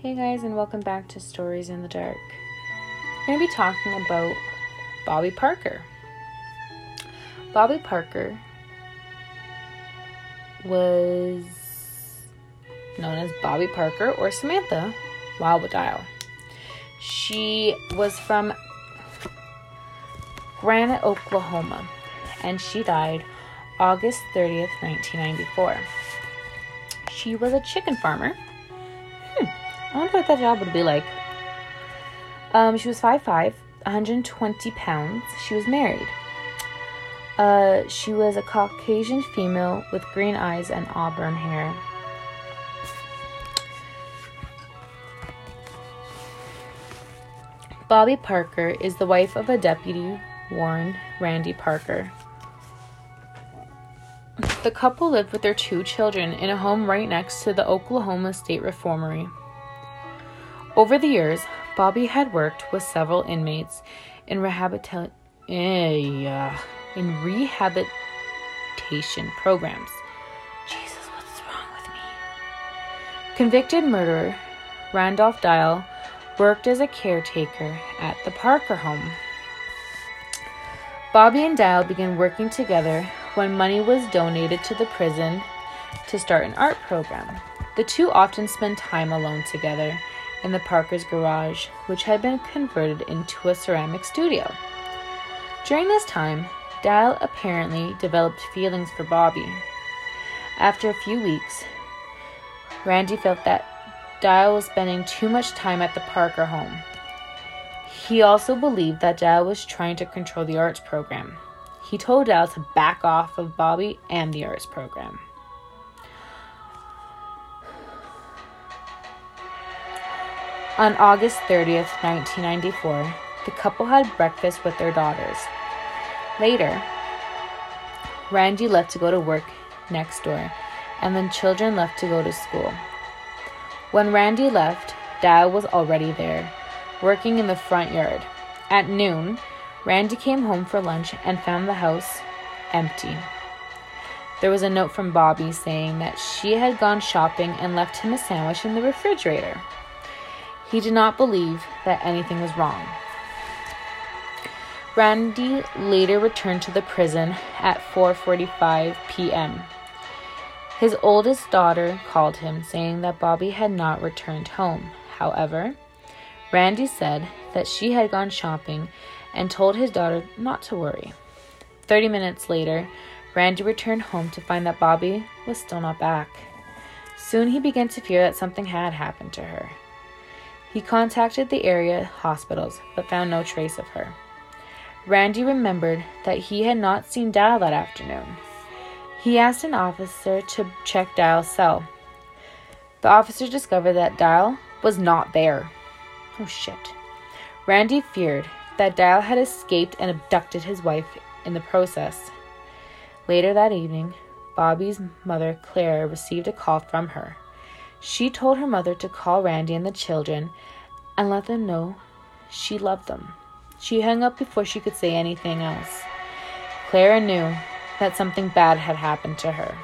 Hey guys, and welcome back to Stories in the Dark. I'm going to be talking about Bobbi Parker. Bobbi Parker was known as Bobbi Parker or Samantha Wilddial. She was from Granite, Oklahoma, and she died August 30th, 1994. She was a chicken farmer. I wonder what that job would be like. Um, she was 5'5, 120 pounds. She was married. Uh, she was a Caucasian female with green eyes and auburn hair. Bobbi Parker is the wife of a deputy warden Randy Parker. The couple lived with their two children in a home right next to the Oklahoma State Reformatory. Over the years, Bobbi had worked with several inmates in rehabilitation eh, in rehabilitation programs. Jesus, what's wrong with me? Convicted murderer Randolph Dial worked as a caretaker at the Parker home. Bobbi and Dial began working together when money was donated to the prison to start an art program. The two often spent time alone together in the Parker's garage, which had been converted into a ceramic studio. During this time, Dial apparently developed feelings for Bobbi. After a few weeks, Randy felt that Dial was spending too much time at the Parker home. He also believed that Dial was trying to control the arts program. He told Dial to back off of Bobbi and the arts program. On August 30th, 1994, the couple had breakfast with their daughters. Later, Randy left to go to work next door, and the children left to go to school. When Randy left, Dad was already there, working in the front yard. At noon, Randy came home for lunch and found the house empty. There was a note from Bobbi saying that she had gone shopping and left him a sandwich in the refrigerator. He did not believe that anything was wrong. Randy later returned to the prison at 4:45 p.m. His oldest daughter called him saying that Bobbi had not returned home. However, Randy said that she had gone shopping and told his daughter not to worry. 30 minutes later, Randy returned home to find that Bobbi was still not back. Soon he began to fear that something had happened to her. He contacted the area hospitals but found no trace of her. Randy remembered that he had not seen Dial that afternoon. He asked an officer to check Dial's cell. The officer discovered that Dial was not there. Oh shit. Randy feared that Dial had escaped and abducted his wife in the process. Later that evening, Bobbi's mother, Claire, received a call from her. She told her mother to call Randy and the children and let them know she loved them. She hung up before she could say anything else. Clara knew that something bad had happened to her.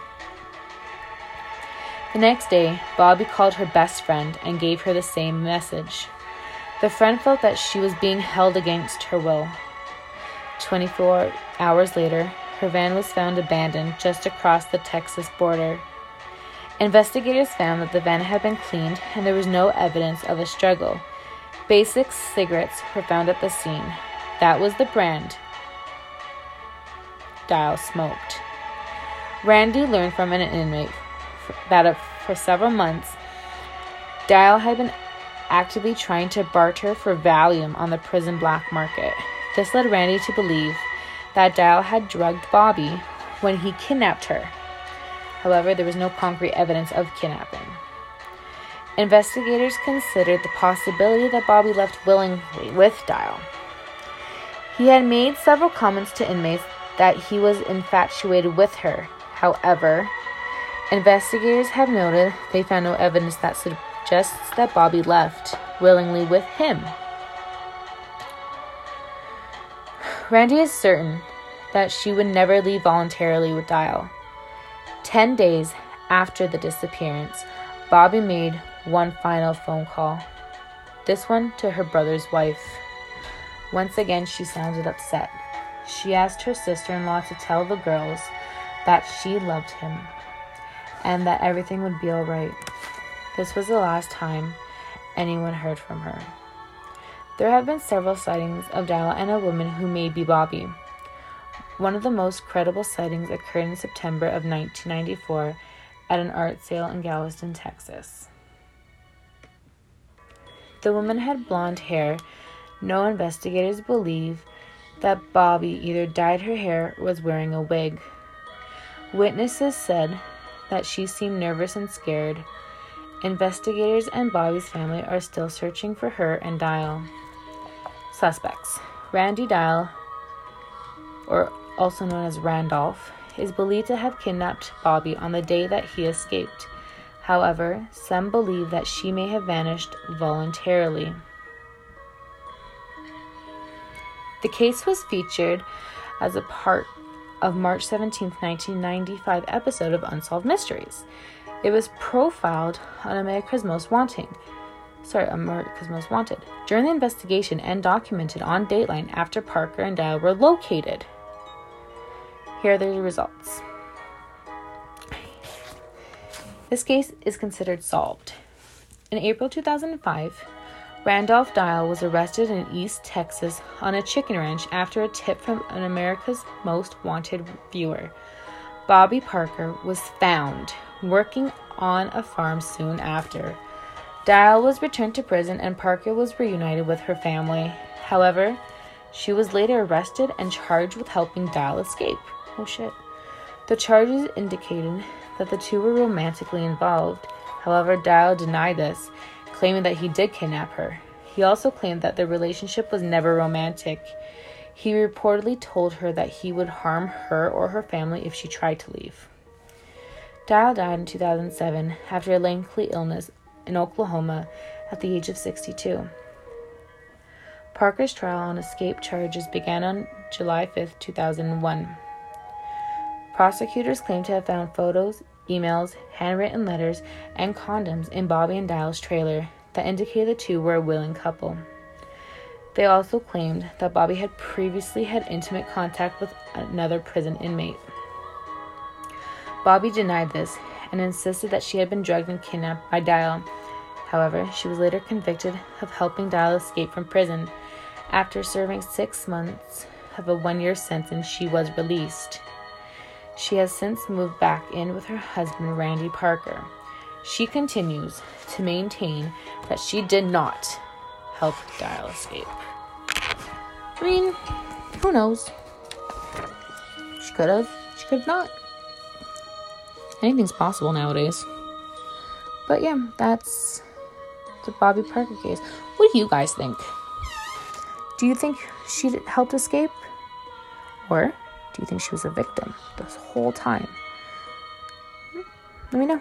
The next day, Bobbi called her best friend and gave her the same message. The friend felt that she was being held against her will. 24 hours later, her van was found abandoned just across the Texas border. Investigators found that the van had been cleaned and there was no evidence of a struggle. Basic cigarettes were found at the scene. That was the brand Dial smoked. Randy learned from an inmate that uh, for several months, Dial had been actively trying to barter for Valium on the prison black market. This led Randy to believe that Dial had drugged Bobbi when he kidnapped her. However, there was no concrete evidence of kidnapping. Investigators considered the possibility that Bobbi left willingly with Dial. He had made several comments to inmates that he was infatuated with her. However, investigators have noted they found no evidence that suggests that Bobbi left willingly with him. Randy is certain that she would never leave voluntarily with Dial. Ten days after the disappearance, Bobbi made one final phone call. This one to her brother's wife. Once again, she sounded upset. She asked her sister in law to tell the girls that she loved him and that everything would be alright. This was the last time anyone heard from her. There have been several sightings of Dial and a woman who may be Bobbi. One of the most credible sightings occurred in September of 1994 at an art sale in Galveston, Texas. The woman had blonde hair. No investigators believe that Bobbi either dyed her hair or was wearing a wig. Witnesses said that she seemed nervous and scared. Investigators and Bobbi's family are still searching for her and Dial. Suspects Randy Dial, or also known as Randolph, is believed to have kidnapped Bobbi on the day that he escaped. However, some believe that she may have vanished voluntarily. The case was featured as a part of March 17, 1995 episode of Unsolved Mysteries. It was profiled on America's Most Wanting. Sorry, America's Most Wanted. During the investigation and documented on Dateline after Parker and Dial were located. Here are the results. This case is considered solved. In April 2005, Randolph Dial was arrested in East Texas on a chicken ranch after a tip from an America's Most Wanted viewer. Bobbi Parker was found working on a farm soon after. Dial was returned to prison and Parker was reunited with her family. However, she was later arrested and charged with helping Dial escape. Oh shit. The charges indicated that the two were romantically involved. However, Dial denied this, claiming that he did kidnap her. He also claimed that their relationship was never romantic. He reportedly told her that he would harm her or her family if she tried to leave. Dial died in 2007 after a lengthy illness in Oklahoma at the age of 62. Parker's trial on escape charges began on July 5, 2001. Prosecutors claim to have found photos, emails, handwritten letters, and condoms in Bobbi and Dial's trailer that indicated the two were a willing couple. They also claimed that Bobbi had previously had intimate contact with another prison inmate. Bobbi denied this and insisted that she had been drugged and kidnapped by Dial. However, she was later convicted of helping Dial escape from prison. After serving six months of a one year sentence, she was released. She has since moved back in with her husband, Randy Parker. She continues to maintain that she did not help Dial escape. I mean, who knows? She could have, she could not. Anything's possible nowadays. But yeah, that's the Bobbi Parker case. What do you guys think? Do you think she helped escape? Or do you think she was a victim this whole time? Let me know.